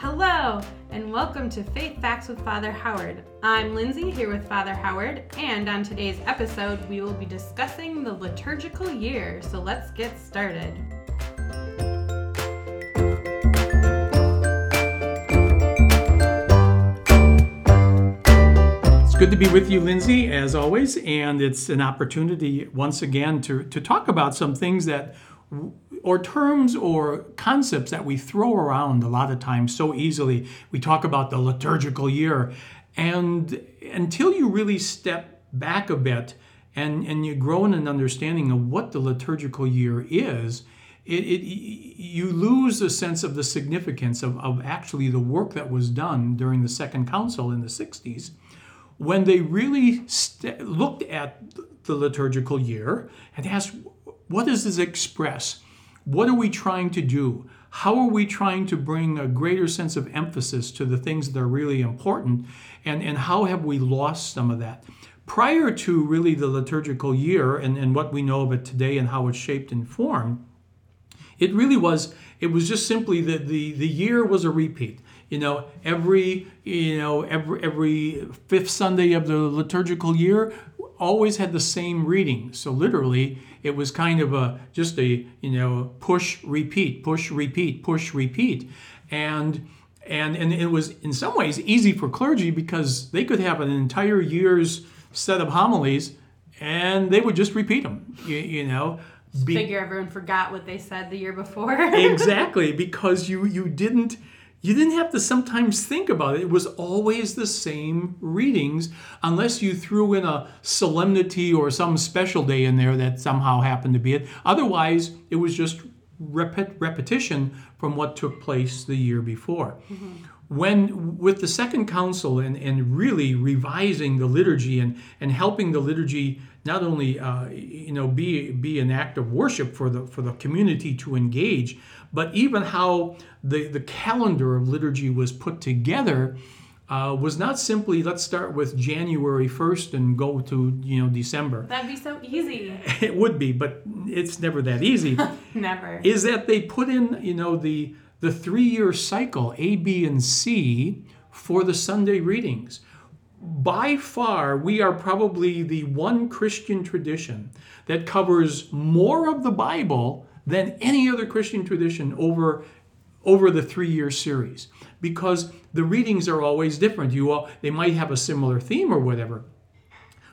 Hello, and welcome to Faith Facts with Father Howard. I'm Lindsay here with Father Howard, and on today's episode, we will be discussing the liturgical year. So let's get started. It's good to be with you, Lindsay, as always, and it's an opportunity once again to, to talk about some things that or terms or concepts that we throw around a lot of times so easily. We talk about the liturgical year, and until you really step back a bit and, and you grow in an understanding of what the liturgical year is, it, it, you lose a sense of the significance of, of actually the work that was done during the Second Council in the 60s when they really st- looked at the liturgical year and asked, what does this express? What are we trying to do? How are we trying to bring a greater sense of emphasis to the things that are really important? And, and how have we lost some of that? Prior to really the liturgical year and, and what we know of it today and how it's shaped and formed, it really was, it was just simply that the, the year was a repeat you know every you know every every fifth sunday of the liturgical year always had the same reading so literally it was kind of a just a you know push repeat push repeat push repeat. And and and it was in some ways easy for clergy because they could have an entire year's set of homilies and they would just repeat them you, you know. Be, figure everyone forgot what they said the year before. Exactly because you you didn't you didn't have to sometimes think about it. It was always the same readings, unless you threw in a solemnity or some special day in there that somehow happened to be it. Otherwise, it was just rep- repetition from what took place the year before. Mm-hmm. When, with the Second Council and, and really revising the liturgy and, and helping the liturgy not only uh, you know be be an act of worship for the for the community to engage, but even how the, the calendar of liturgy was put together uh, was not simply let's start with January 1st and go to you know December. That'd be so easy. it would be, but it's never that easy. never. Is that they put in you know the the three year cycle A, B, and C for the Sunday readings. By far, we are probably the one Christian tradition that covers more of the Bible than any other Christian tradition over over the three-year series. Because the readings are always different. You all, they might have a similar theme or whatever,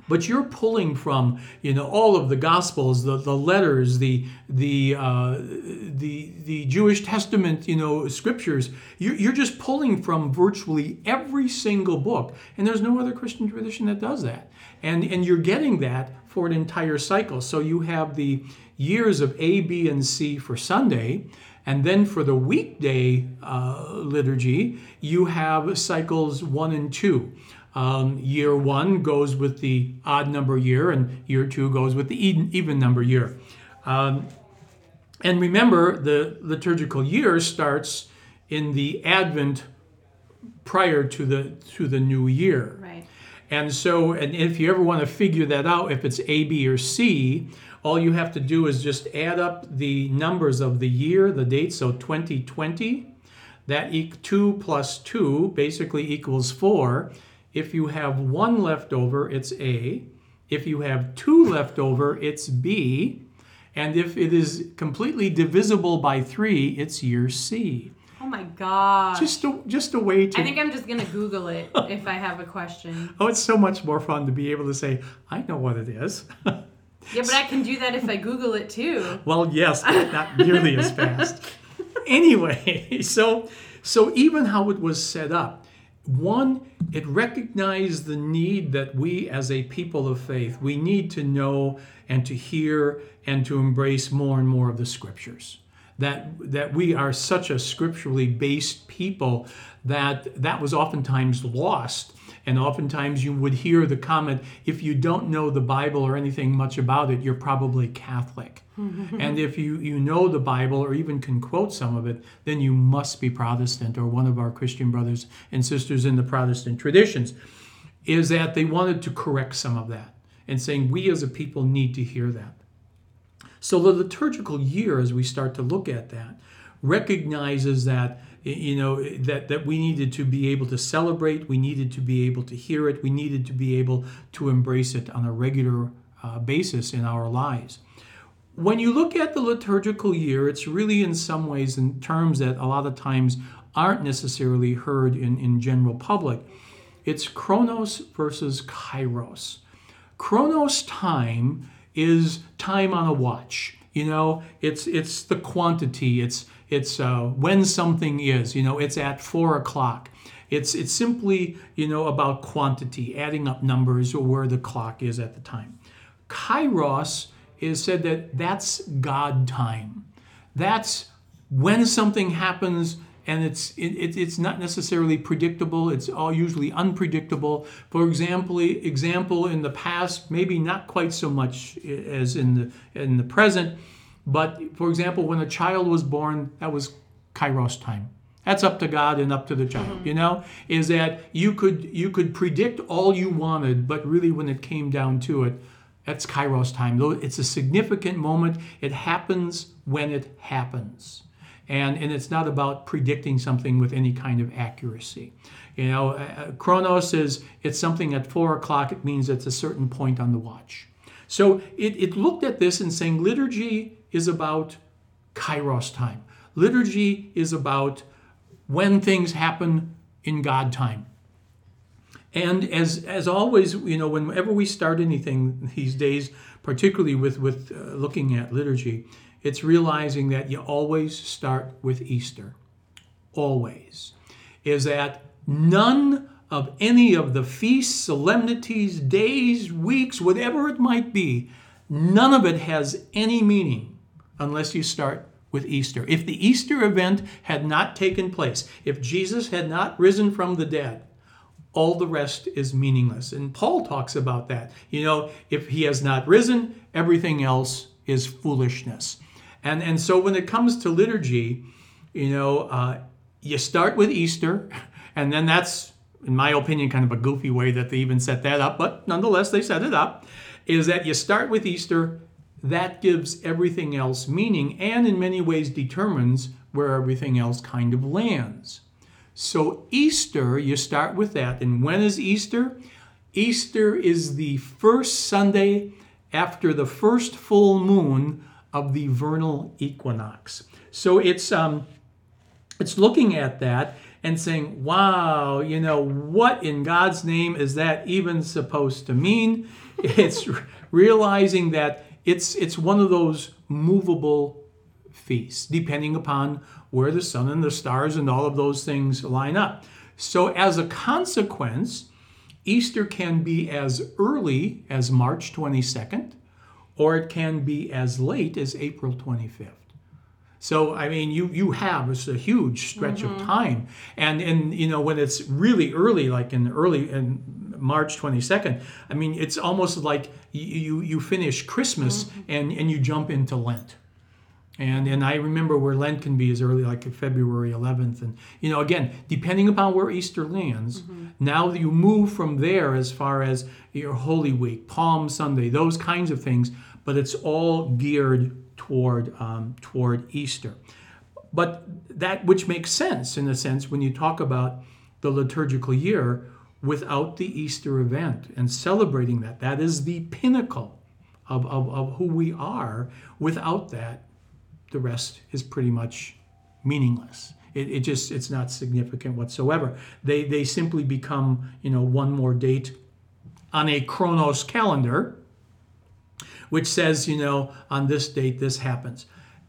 but you're pulling from you know all of the gospels the, the letters the the uh, the the jewish testament you know scriptures. You're, you're just pulling from virtually every single book. And there's no other christian tradition that does that. And and you're getting that for an entire cycle so you have the years of A, B, and C for Sunday. And then for the weekday uh, liturgy, you have cycles one and two. Um, year one goes with the odd number year, and year two goes with the even, number year. Um, and remember, the liturgical year starts in the Advent prior to the to the new year. And so, and if you ever want to figure that out, if it's A, B, or C, all you have to do is just add up the numbers of the year, the date, so 2020. That 2 plus 2 basically equals 4. If you have 1 left over, it's A. If you have 2 left over, it's B. And if it is completely divisible by 3, it's year C. Oh my god! Just a, just a way to. I think I'm just gonna Google it if I have a question. Oh, it's so much more fun to be able to say, I know what it is. Yeah, but I can do that if I Google it too. Well, yes, but not nearly as fast. Anyway, so so even how it was set up, one, it recognized the need that we as a people of faith, we need to know and to hear and to embrace more and more of the scriptures. That that we are such a scripturally based people that that was oftentimes lost and oftentimes you would hear the comment if you don't know the Bible or anything much about it, you're probably Catholic. and if you, you know the Bible or even can quote some of it, then you must be Protestant or one of our Christian brothers and sisters in the Protestant traditions. Is that they wanted to correct some of that and saying we as a people need to hear that. So the liturgical year, as we start to look at that, recognizes that you know that that we needed to be able to celebrate we needed to be able to hear it we needed to be able to embrace it on a regular uh, basis in our lives. When you look at the liturgical year it's really in some ways in terms that a lot of times aren't necessarily heard in, in general public. It's chronos versus kairos. Chronos time is time on a watch you know it's it's the quantity it's it's uh, when something is. You know, it's at four o'clock. It's it's simply you know about quantity, adding up numbers or where the clock is at the time. Kairos is said that that's God time. That's when something happens and it's it, it's not necessarily predictable it's all usually unpredictable for example example in the past maybe not quite so much as in the in the present but for example, when a child was born, that was kairos time. That's up to God and up to the child. Mm-hmm. You know, is that you could you could predict all you wanted, but really when it came down to it, that's kairos time. It's a significant moment. It happens when it happens. And, and it's not about predicting something with any kind of accuracy. You know, uh, uh chronos is it's something at four o'clock. It means it's a certain point on the watch. So it, it looked at this and saying liturgy is about kairos time. Liturgy is about when things happen in God time. And as as always, you know, whenever we start anything these days, particularly with with uh, looking at liturgy, it's realizing that you always start with Easter. Always. Is that none of any of the feasts, solemnities, days, weeks, whatever it might be, none of it has any meaning unless you start with Easter. If the Easter event had not taken place, if Jesus had not risen from the dead, all the rest is meaningless. And Paul talks about that. You know, if he has not risen, everything else is foolishness. And, and so when it comes to liturgy, you know, uh, you start with Easter, and then that's, in my opinion, kind of a goofy way that they even set that up, but nonetheless, they set it up, is that you start with Easter that gives everything else meaning and in many ways determines where everything else kind of lands. So, Easter, you start with that. And when is Easter? Easter is the first Sunday after the first full moon of the vernal equinox. So it's um, it's looking at that and saying, "Wow, you know what in God's name is that even supposed to mean?" It's realizing that it's it's one of those movable feasts, depending upon where the sun and the stars and all of those things line up. So as a consequence, Easter can be as early as March 22nd, or it can be as late as April 25th. So I mean, you you have it's a huge stretch mm-hmm. of time, and and you know when it's really early, like in early in March 22nd. I mean, it's almost like you you finish Christmas mm-hmm. and and you jump into Lent. And and I remember where Lent can be as early like February 11th, and you know again depending upon where Easter lands. Mm-hmm. Now you move from there as far as your Holy Week, Palm Sunday, those kinds of things, but it's all geared toward um, toward Easter. But that which makes sense in a sense when you talk about the liturgical year, without the Easter event and celebrating that. That is the pinnacle of, of, of who we are. Without that, the rest is pretty much meaningless. It, it just it's not significant whatsoever. They they simply become you know one more date on a Chronos calendar, which says you know on this date this happens,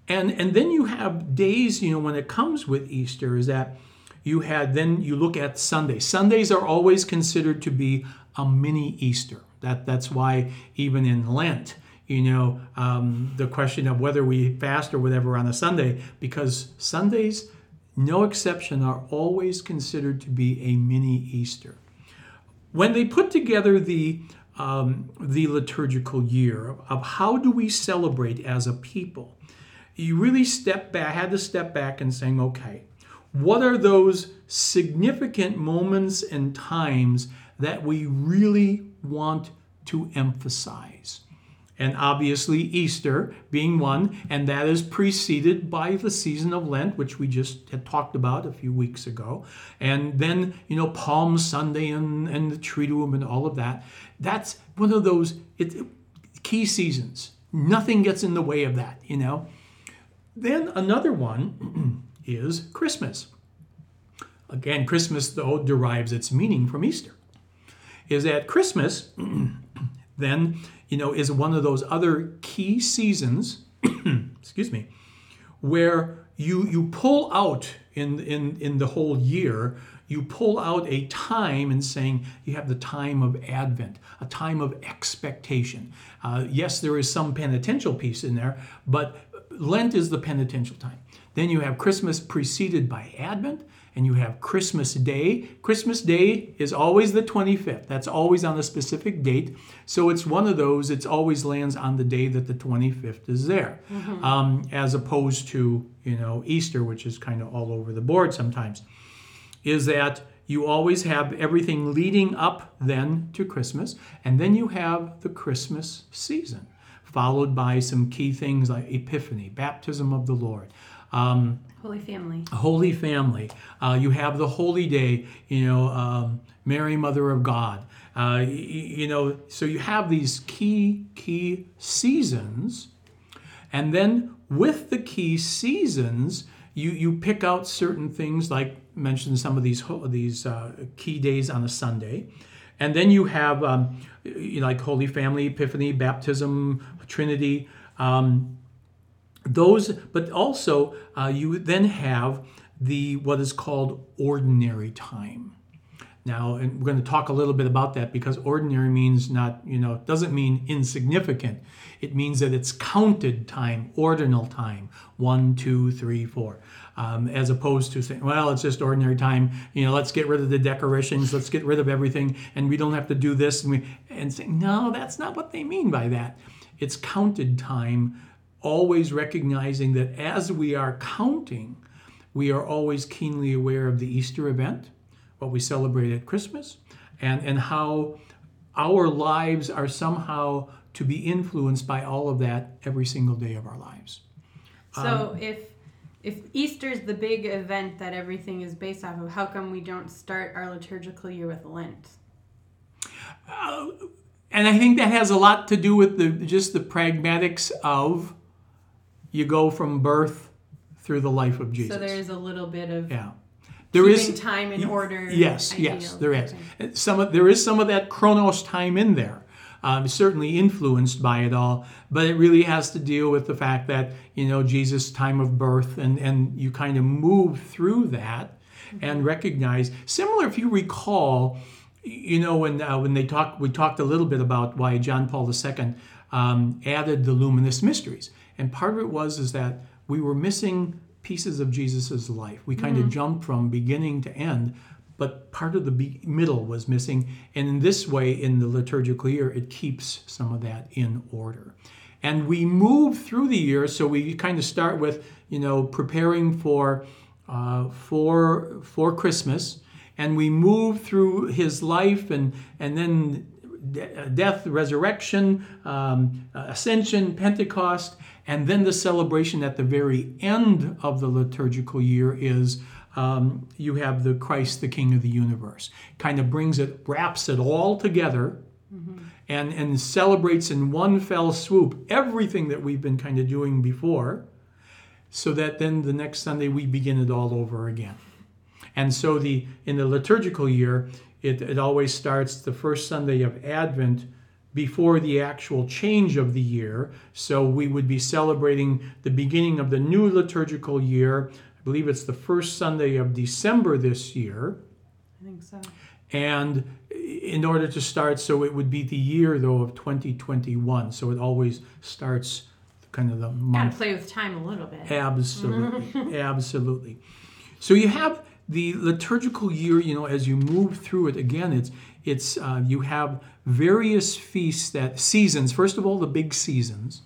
and and then you have days you know when it comes with Easter is that you had then you look at Sunday. Sundays are always considered to be a mini Easter. That that's why even in Lent, you know, um, the question of whether we fast or whatever on a Sunday, because Sundays, no exception, are always considered to be a mini Easter. When they put together the um, the liturgical year of how do we celebrate as a people, you really step back. Had to step back and saying, okay, what are those significant moments and times that we really want to emphasize? And obviously Easter being one, and that is preceded by the season of Lent, which we just had talked about a few weeks ago, and then you know Palm Sunday and and the Triduum and all of that. That's one of those it, key seasons. Nothing gets in the way of that, you know. Then another one is Christmas. Again, Christmas though derives its meaning from Easter. Is that Christmas then you know, is one of those other key seasons, excuse me, where you you pull out in in in the whole year you pull out a time and saying you have the time of advent a time of expectation. Uh, yes there is some penitential piece in there but lent is the penitential time. Then you have christmas preceded by advent and you have Christmas Day. Christmas Day is always the 25th. That's always on a specific date. So it's one of those, it always lands on the day that the 25th is there, mm-hmm. um, as opposed to, you know, Easter, which is kind of all over the board sometimes. Is that you always have everything leading up then to Christmas, and then you have the Christmas season, followed by some key things like Epiphany, baptism of the Lord. Um, Holy Family. Holy Family. Uh, you have the Holy Day, you know, um, Mary, Mother of God. Uh, you, you know, so you have these key, key seasons. And then with the key seasons, you, you pick out certain things like mentioned some of these these uh, key days on a Sunday, and then you have um, you know, like Holy Family, Epiphany, Baptism, Trinity. Um, those, but also uh, you then have the what is called ordinary time. Now, and we're going to talk a little bit about that because ordinary means not, you know, doesn't mean insignificant. It means that it's counted time, ordinal time, one, two, three, four, um, as opposed to saying, well, it's just ordinary time. You know, let's get rid of the decorations, let's get rid of everything, and we don't have to do this. And, we, and say, no, that's not what they mean by that. It's counted time always recognizing that as we are counting, we are always keenly aware of the Easter event, what we celebrate at Christmas, and, and how our lives are somehow to be influenced by all of that every single day of our lives. So um, if if is the big event that everything is based off of, how come we don't start our liturgical year with Lent? Uh, and I think that has a lot to do with the just the pragmatics of you go from birth through the life of Jesus. So there is a little bit of yeah. There is time in order. Yes, yes, there is. Some of, there is some of that chronos time in there. Um, certainly influenced by it all, but it really has to deal with the fact that you know Jesus' time of birth, and and you kind of move through that mm-hmm. and recognize. Similar, if you recall, you know when uh, when they talked, we talked a little bit about why John Paul II um, added the luminous mysteries. And part of it was is that we were missing pieces of Jesus's life. We kind mm-hmm. of jumped from beginning to end, but part of the be- middle was missing. And in this way, in the liturgical year, it keeps some of that in order. And we move through the year, so we kind of start with, you know, preparing for uh, for for Christmas, and we move through his life, and and then death, resurrection, um, ascension, Pentecost, and then the celebration at the very end of the liturgical year is um, you have the Christ, the King of the universe. Kind of brings it, wraps it all together. Mm-hmm. And, and celebrates in one fell swoop everything that we've been kind of doing before, so that then the next Sunday we begin it all over again. And so the in the liturgical year, it, it always starts the first Sunday of Advent before the actual change of the year. So we would be celebrating the beginning of the new liturgical year. I believe it's the first Sunday of December this year. I think so. And in order to start, so it would be the year though of 2021. So it always starts kind of the month. Gotta play with time a little bit. Absolutely, absolutely. So you have the liturgical year. You know, as you move through it, again, it's it's uh, you have various feasts that seasons. First of all, the big seasons,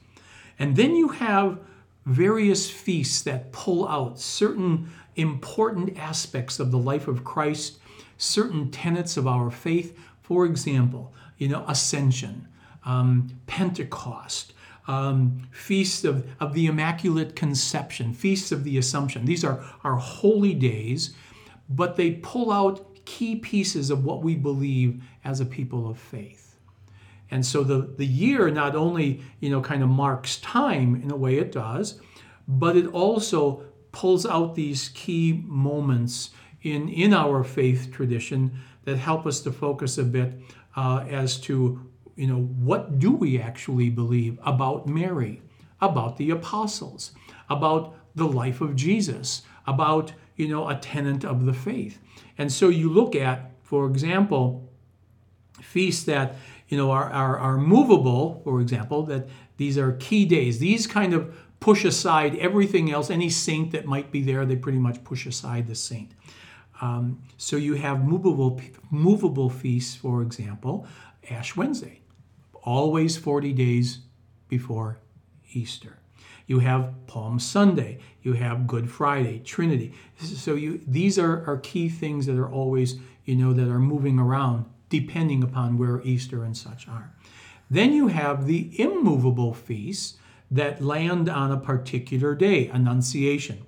and then you have various feasts that pull out certain important aspects of the life of Christ, certain tenets of our faith. For example, you know, ascension. um, Pentecost, um, feasts of, of the Immaculate Conception, feasts of the Assumption. These are our holy days, but they pull out key pieces of what we believe as a people of faith. And so the, the year not only, you know, kind of marks time in a way it does, but it also pulls out these key moments in, in our faith tradition that help us to focus a bit uh, as to you know what do we actually believe about Mary, about the apostles, about the life of Jesus, about you know a tenant of the faith. And so you look at, for example, feasts that you know are, are, are movable, for example, that these are key days. These kind of push aside everything else, any saint that might be there, they pretty much push aside the saint. Um, so you have movable, movable feasts, for example, Ash Wednesday, always 40 days before Easter. You have Palm Sunday, you have Good Friday, Trinity. So you these are, are key things that are always, you know, that are moving around depending upon where Easter and such are. Then you have the immovable feasts that land on a particular day, Annunciation,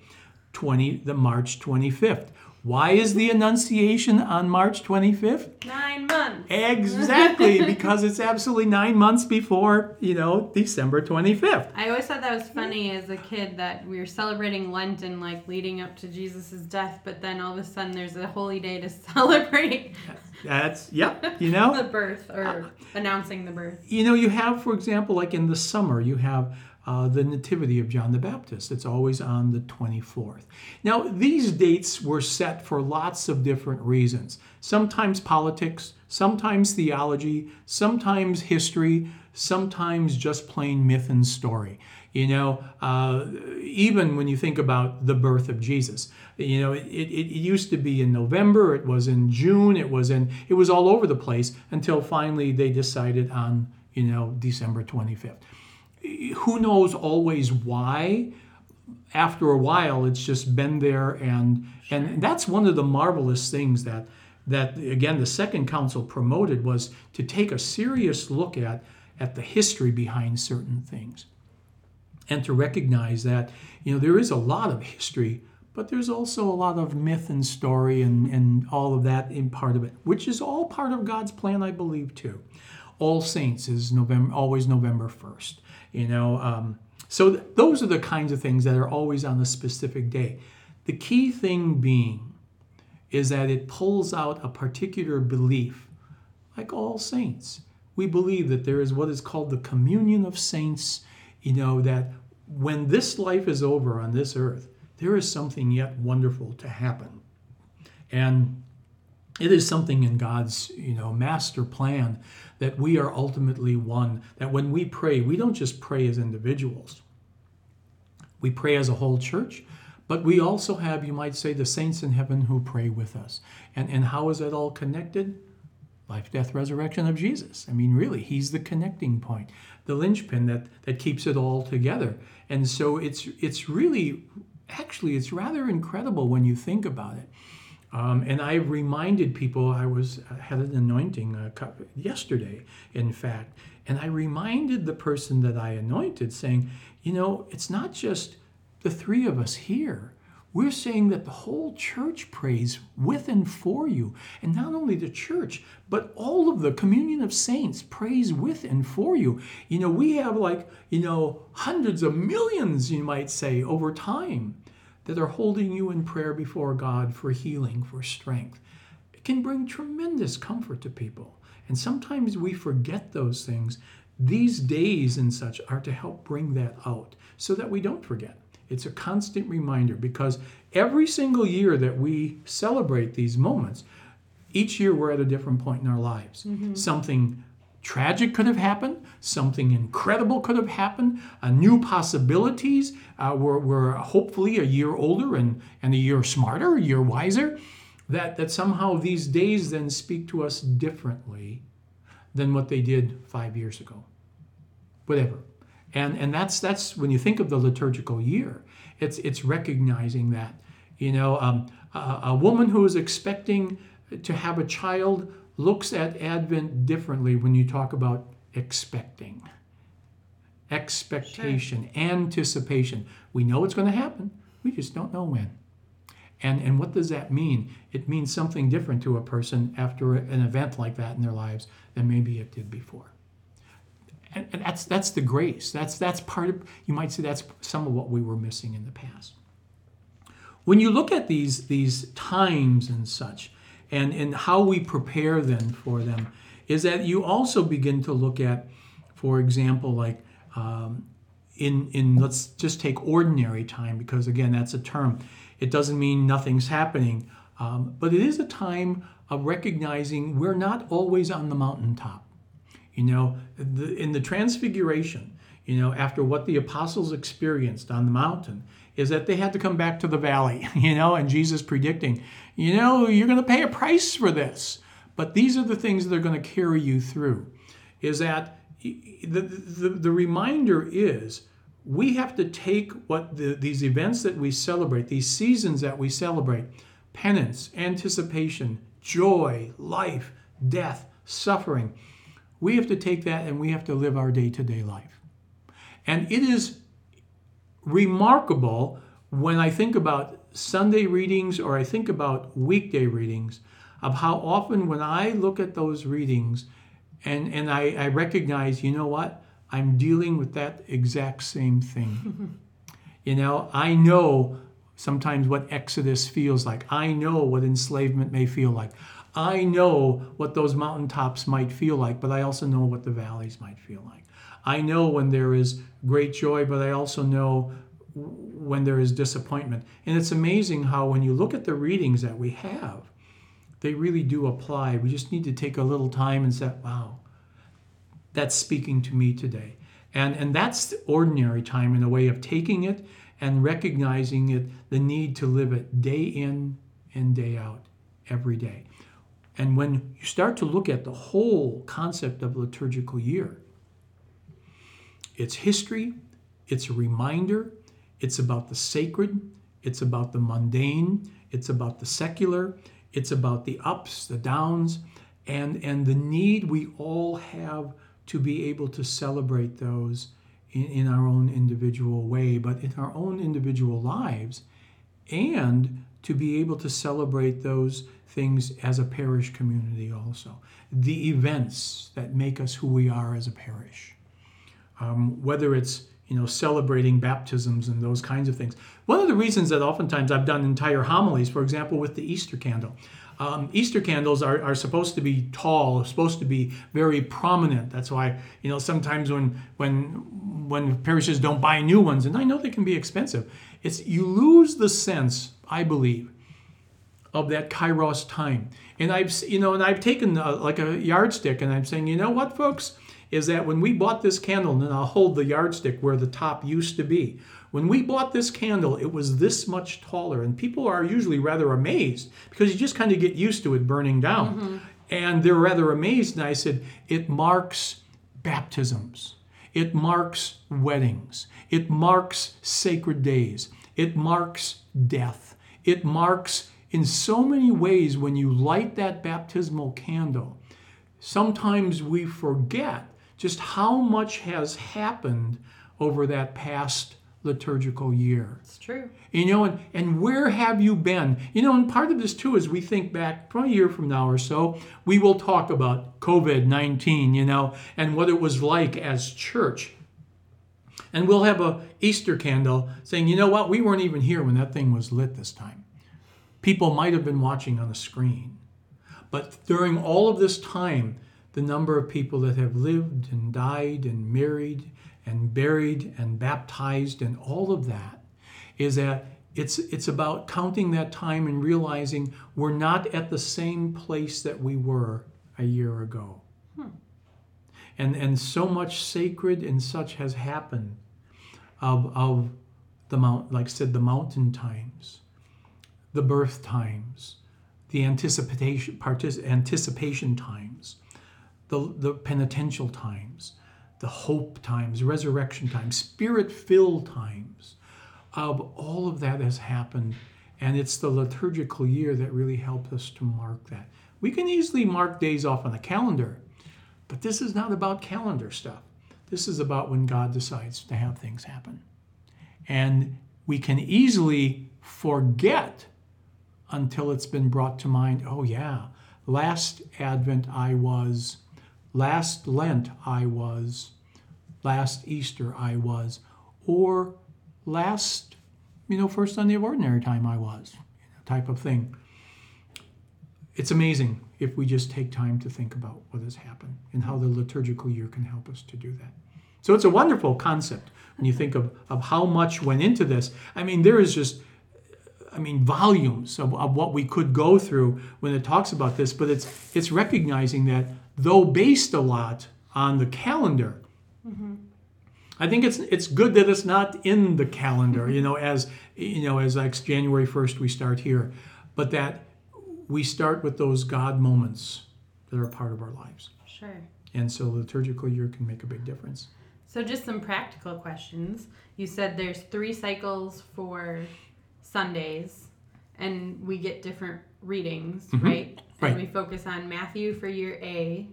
20 the March 25th. Why is the Annunciation on March 25th? Nine months. Exactly, because it's absolutely nine months before, you know, December 25th. I always thought that was funny as a kid that we were celebrating Lent and like leading up to Jesus' death, but then all of a sudden there's a holy day to celebrate. That's, yep, you know. the birth or uh, announcing the birth. You know, you have, for example, like in the summer, you have uh, the Nativity of John the Baptist. It's always on the 24th. Now, these dates were set for lots of different reasons. Sometimes politics, sometimes theology, sometimes history, sometimes just plain myth and story. You know, uh, even when you think about the birth of Jesus, you know, it, it, it, used to be in November, it was in June, it was in, it was all over the place until finally they decided on, you know, December 25th who knows always why? After a while it's just been there and and that's one of the marvelous things that that again the second council promoted was to take a serious look at at the history behind certain things and to recognize that you know there is a lot of history but there's also a lot of myth and story and, and all of that in part of it which is all part of god's plan i believe too. All saints is november always november 1st you know um, so th- those are the kinds of things that are always on a specific day. The key thing being is that it pulls out a particular belief like all saints. We believe that there is what is called the communion of saints you know that when this life is over on this earth there is something yet wonderful to happen. And it is something in God's, you know, master plan that we are ultimately one. That when we pray, we don't just pray as individuals. We pray as a whole church, but we also have, you might say, the saints in heaven who pray with us. And, and how is that all connected? Life, death, resurrection of Jesus. I mean, really, he's the connecting point, the linchpin that, that keeps it all together. And so it's it's really actually it's rather incredible when you think about it um, and I reminded people I was I had an anointing uh, yesterday, in fact, and I reminded the person that I anointed, saying, you know, it's not just the three of us here. We're saying that the whole church prays with and for you. And not only the church, but all of the communion of saints prays with and for you. You know, we have like, you know, hundreds of millions, you might say, over time that are holding you in prayer before God for healing, for strength. It can bring tremendous comfort to people. And sometimes we forget those things. These days and such are to help bring that out so that we don't forget. It's a constant reminder because every single year that we celebrate these moments, each year we're at a different point in our lives. Mm-hmm. Something tragic could have happened, something incredible could have happened, uh, new possibilities. Uh, we're, we're hopefully a year older and, and a year smarter, a year wiser. That, that somehow these days then speak to us differently than what they did five years ago. Whatever. And, and that's, that's when you think of the liturgical year, it's, it's recognizing that. You know, um, a, a woman who is expecting to have a child looks at Advent differently when you talk about expecting. Expectation, sure. anticipation. We know it's going to happen, we just don't know when. And, and what does that mean? It means something different to a person after an event like that in their lives than maybe it did before. And, and that's, that's the grace. That's, that's part of, you might say that's some of what we were missing in the past. When you look at these, these times and such, and, and how we prepare then for them, is that you also begin to look at, for example, like um, in, in let's just take ordinary time, because again, that's a term it doesn't mean nothing's happening, um, but it is a time of recognizing we're not always on the mountaintop. You know, the, in the transfiguration, you know, after what the apostles experienced on the mountain, is that they had to come back to the valley, you know, and Jesus predicting, you know, you're going to pay a price for this, but these are the things that are going to carry you through. Is that the, the, the reminder is we have to take what the, these events that we celebrate, these seasons that we celebrate, penance, anticipation, joy, life, death, suffering, we have to take that and we have to live our day to day life. And it is remarkable when I think about Sunday readings or I think about weekday readings of how often when I look at those readings and, and I, I recognize, you know what? I'm dealing with that exact same thing. you know, I know sometimes what Exodus feels like. I know what enslavement may feel like. I know what those mountaintops might feel like, but I also know what the valleys might feel like. I know when there is great joy, but I also know when there is disappointment. And it's amazing how, when you look at the readings that we have, they really do apply. We just need to take a little time and say, wow, that's speaking to me today. And, and that's ordinary time in a way of taking it and recognizing it, the need to live it day in and day out, every day. And when you start to look at the whole concept of liturgical year, it's history, it's a reminder, it's about the sacred, it's about the mundane, it's about the secular, it's about the ups, the downs, and, and the need we all have to be able to celebrate those in, in our own individual way, but in our own individual lives, and to be able to celebrate those things as a parish community also. The events that make us who we are as a parish. Um, whether it's you know celebrating baptisms and those kinds of things. One of the reasons that oftentimes I've done entire homilies, for example, with the Easter candle, um, Easter candles are, are supposed to be tall, supposed to be very prominent. That's why you know sometimes when when when parishes don't buy new ones, and I know they can be expensive, it's you lose the sense, I believe, of that kairos time. And I've you know, and I've taken a, like a yardstick, and I'm saying, you know what, folks, is that when we bought this candle, and I'll hold the yardstick where the top used to be. When we bought this candle, it was this much taller, and people are usually rather amazed because you just kind of get used to it burning down. Mm-hmm. And they're rather amazed, and I said, it marks baptisms, it marks weddings, it marks sacred days, it marks death, it marks in so many ways when you light that baptismal candle. Sometimes we forget just how much has happened over that past liturgical year. It's true. You know, and, and where have you been? You know, and part of this too is we think back probably a year from now or so, we will talk about COVID 19, you know, and what it was like as church. And we'll have a Easter candle saying, you know what, we weren't even here when that thing was lit this time. People might have been watching on a screen. But during all of this time, the number of people that have lived and died and married and buried and baptized and all of that is that it's it's about counting that time and realizing we're not at the same place that we were a year ago. Hmm. And and so much sacred and such has happened of of the mount like I said the mountain times, the birth times, the anticipation partic- anticipation times, the the penitential times the hope times, resurrection times, spirit filled times. Of all of that has happened, and it's the liturgical year that really helped us to mark that. We can easily mark days off on a calendar, But this is not about calendar stuff. This is about when God decides to have things happen. And we can easily forget until it's been brought to mind oh, yeah, last Advent I was, last Lent I was, last Easter I was, or last, you know, first Sunday of ordinary time I was, type of thing. It's amazing if we just take time to think about what has happened and how the liturgical year can help us to do that. So it's a wonderful concept when you think of, of how much went into this. I mean, there is just, I mean, volumes of, of what we could go through when it talks about this, but it's it's recognizing that though based a lot on the calendar, mm-hmm. I think it's it's good that it's not in the calendar, you know, as you know, as like January 1st we start here, but that we start with those God moments that are part of our lives. Sure. And so the liturgical year can make a big difference. So just some practical questions. You said there's three cycles for Sundays and we get different readings, mm-hmm. right? Right. And we focus on Matthew for year A.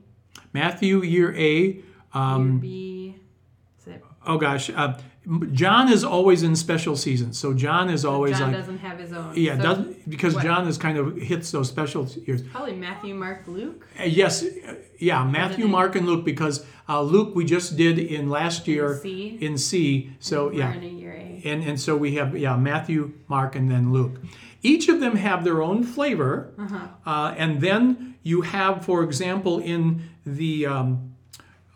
Matthew year A. Um, year B. Oh gosh, uh, John is always in special seasons. So John is always John like doesn't have his own. Yeah, so doesn't because what? John is kind of hits those special years. Probably Matthew, Mark, Luke. Uh, yes, uh, yeah, Matthew, Mark, and Luke because uh, Luke we just did in last year in C. In C so yeah, and and so we have yeah Matthew, Mark, and then Luke. Each of them have their own flavor, uh-huh. uh, and then you have, for example, in the um,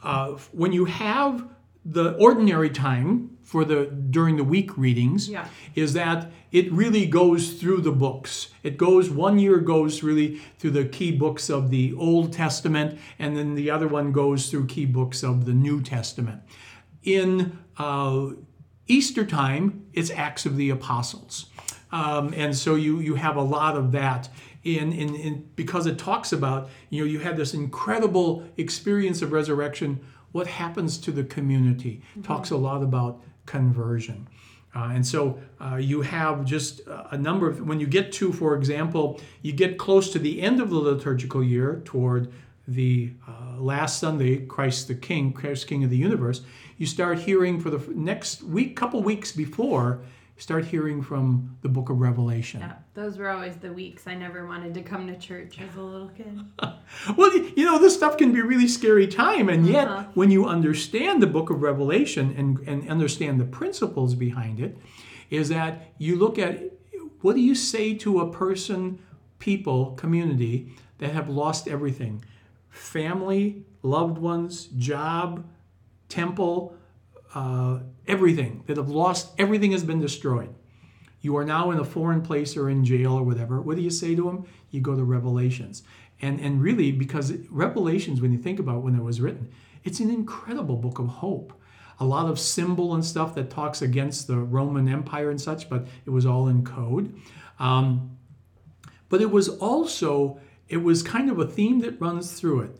uh, when you have the ordinary time for the during the week readings yeah. is that it really goes through the books. It goes one year goes really through the key books of the Old Testament, and then the other one goes through key books of the New Testament. In uh, Easter time, it's Acts of the Apostles, um, and so you you have a lot of that. In, in, in because it talks about you know you have this incredible experience of resurrection what happens to the community. Mm-hmm. Talks a lot about conversion. Uh, and so uh, you have just a number of, when you get to, for example, you get close to the end of the liturgical year toward the uh, last Sunday, Christ the King, Christ King of the universe, you start hearing for the next week, couple weeks before, start hearing from the book of Revelation. Yeah, those were always the weeks I never wanted to come to church as a little kid. well, you know, this stuff can be a really scary time, and yet uh-huh. when you understand the book of Revelation and, and understand the principles behind it, is that you look at what do you say to a person, people, community that have lost everything family, loved ones, job, temple, uh, everything, that have lost, everything has been destroyed. You are now in a foreign place or in jail or whatever. What do you say to them? You go to Revelations. And, and really, because Revelations, when you think about when it was written, it's an incredible book of hope. A lot of symbol and stuff that talks against the Roman Empire and such, but it was all in code. Um, but it was also, it was kind of a theme that runs through it.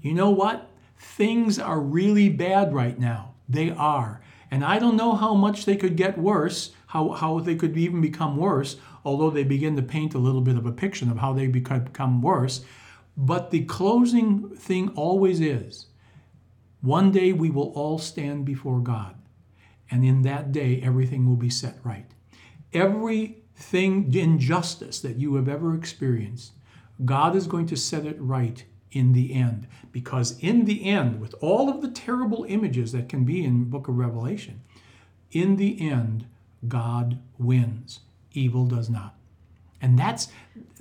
You know what? Things are really bad right now. They are. And I don't know how much they could get worse, how, how they could even become worse, although they begin to paint a little bit of a picture of how they become worse. But the closing thing always is one day we will all stand before God. And in that day, everything will be set right. Everything, injustice that you have ever experienced, God is going to set it right in the end. Because in the end, with all of the terrible images that can be in book of Revelation, in the end, God wins. Evil does not. And that's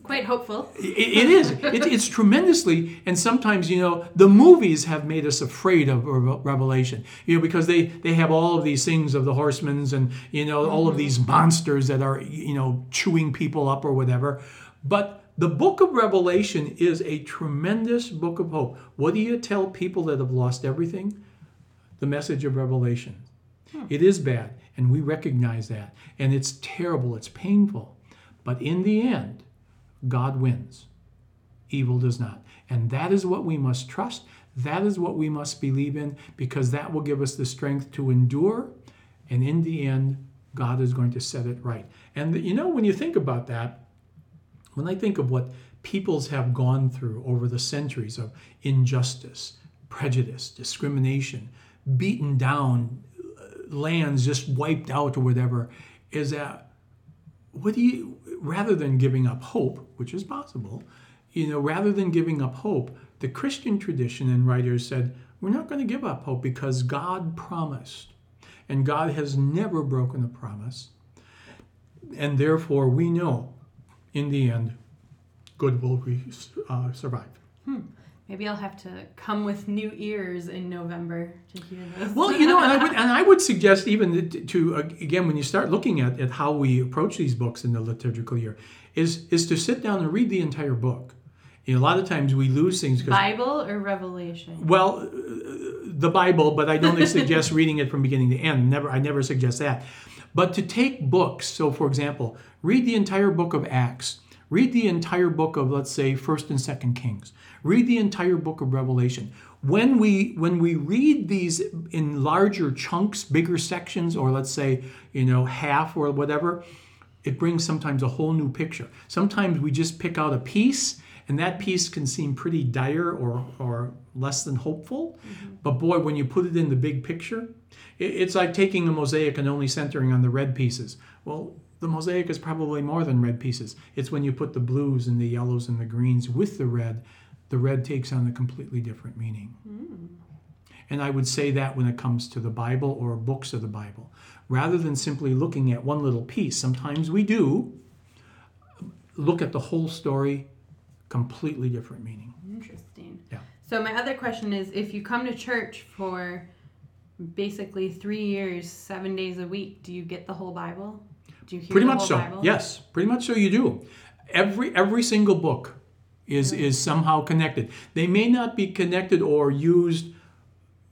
quite hopeful. it, it is. It, it's tremendously, and sometimes you know the movies have made us afraid of Revelation. You know because they they have all of these things of the horsemen's and you know all of mm-hmm. these monsters that are you know chewing people up or whatever. But the book of Revelation is a tremendous book of hope. What do you tell people that have lost everything? The message of Revelation. Hmm. It is bad, and we recognize that. And it's terrible, it's painful. But in the end, God wins. Evil does not. And that is what we must trust. That is what we must believe in because that will give us the strength to endure. And in the end, God is going to set it right. And you know, when you think about that, when I think of what peoples have gone through over the centuries of injustice, prejudice, discrimination, beaten down, uh, lands just wiped out or whatever, is that what do you rather than giving up hope, which is possible, you know, rather than giving up hope, the Christian tradition and writers said, we're not going to give up hope because God promised. And God has never broken a promise. And therefore, we know in the end, good will re- uh, survive. Hmm. Maybe I'll have to come with new ears in November to hear this. Well, you know, and I would, and I would suggest even to, to again when you start looking at, at how we approach these books in the liturgical year, is is to sit down and read the entire book. You know, a lot of times we lose things. Bible or Revelation? Well, the Bible, but I don't suggest reading it from beginning to end. Never, I never suggest that. But to take books, so for example, read the entire book of Acts, read the entire book of, let's say, First and Second Kings, read the entire book of Revelation. When we when we read these in larger chunks, bigger sections, or let's say, you know, half or whatever, it brings sometimes a whole new picture. Sometimes we just pick out a piece and that piece can seem pretty dire or, or less than hopeful. Mm-hmm. But boy, when you put it in the big picture, it, it's like taking a mosaic and only centering on the red pieces. Well, the mosaic is probably more than red pieces. It's when you put the blues and the yellows and the greens with the red, the red takes on a completely different meaning. Mm. And I would say that when it comes to the Bible or books of the Bible. Rather than simply looking at one little piece, sometimes we do look at the whole story completely different meaning. Interesting. Yeah. So my other question is if you come to church for basically 3 years, 7 days a week, do you get the whole Bible? Do you hear Pretty much so. Bible? Yes, pretty much so you do. Every every single book is hmm. is somehow connected. They may not be connected or used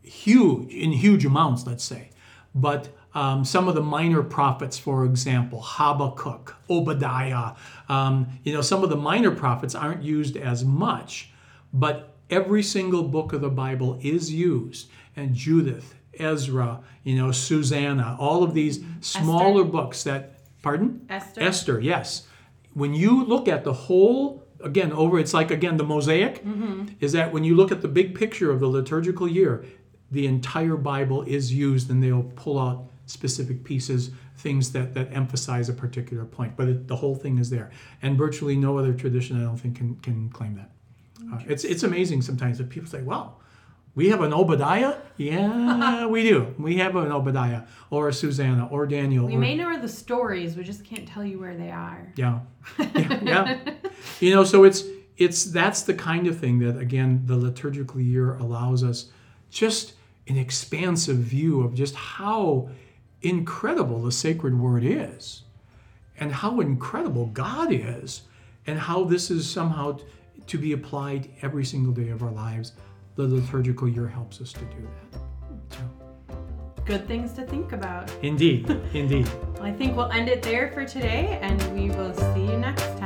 huge in huge amounts, let's say. But um, some of the minor prophets, for example, Habakkuk, Obadiah, um, you know, some of the minor prophets aren't used as much, but every single book of the Bible is used. And Judith, Ezra, you know, Susanna, all of these smaller Esther. books that, pardon? Esther. Esther, yes. When you look at the whole, again, over, it's like, again, the mosaic, mm-hmm. is that when you look at the big picture of the liturgical year, the entire Bible is used and they'll pull out specific pieces, things that, that emphasize a particular point. But it, the whole thing is there. And virtually no other tradition, I don't think, can, can claim that. Uh, it's, it's amazing sometimes that people say, wow, we have an Obadiah? Yeah, we do. We have an Obadiah or a Susanna or Daniel. We or, may know the stories, we just can't tell you where they are. Yeah. Yeah. yeah. you know, so it's it's that's the kind of thing that again the liturgical year allows us just an expansive view of just how incredible the sacred word is and how incredible God is and how this is somehow to be applied every single day of our lives. The liturgical year helps us to do that. So. Good things to think about. Indeed, indeed. well, I think we'll end it there for today and we will see you next time.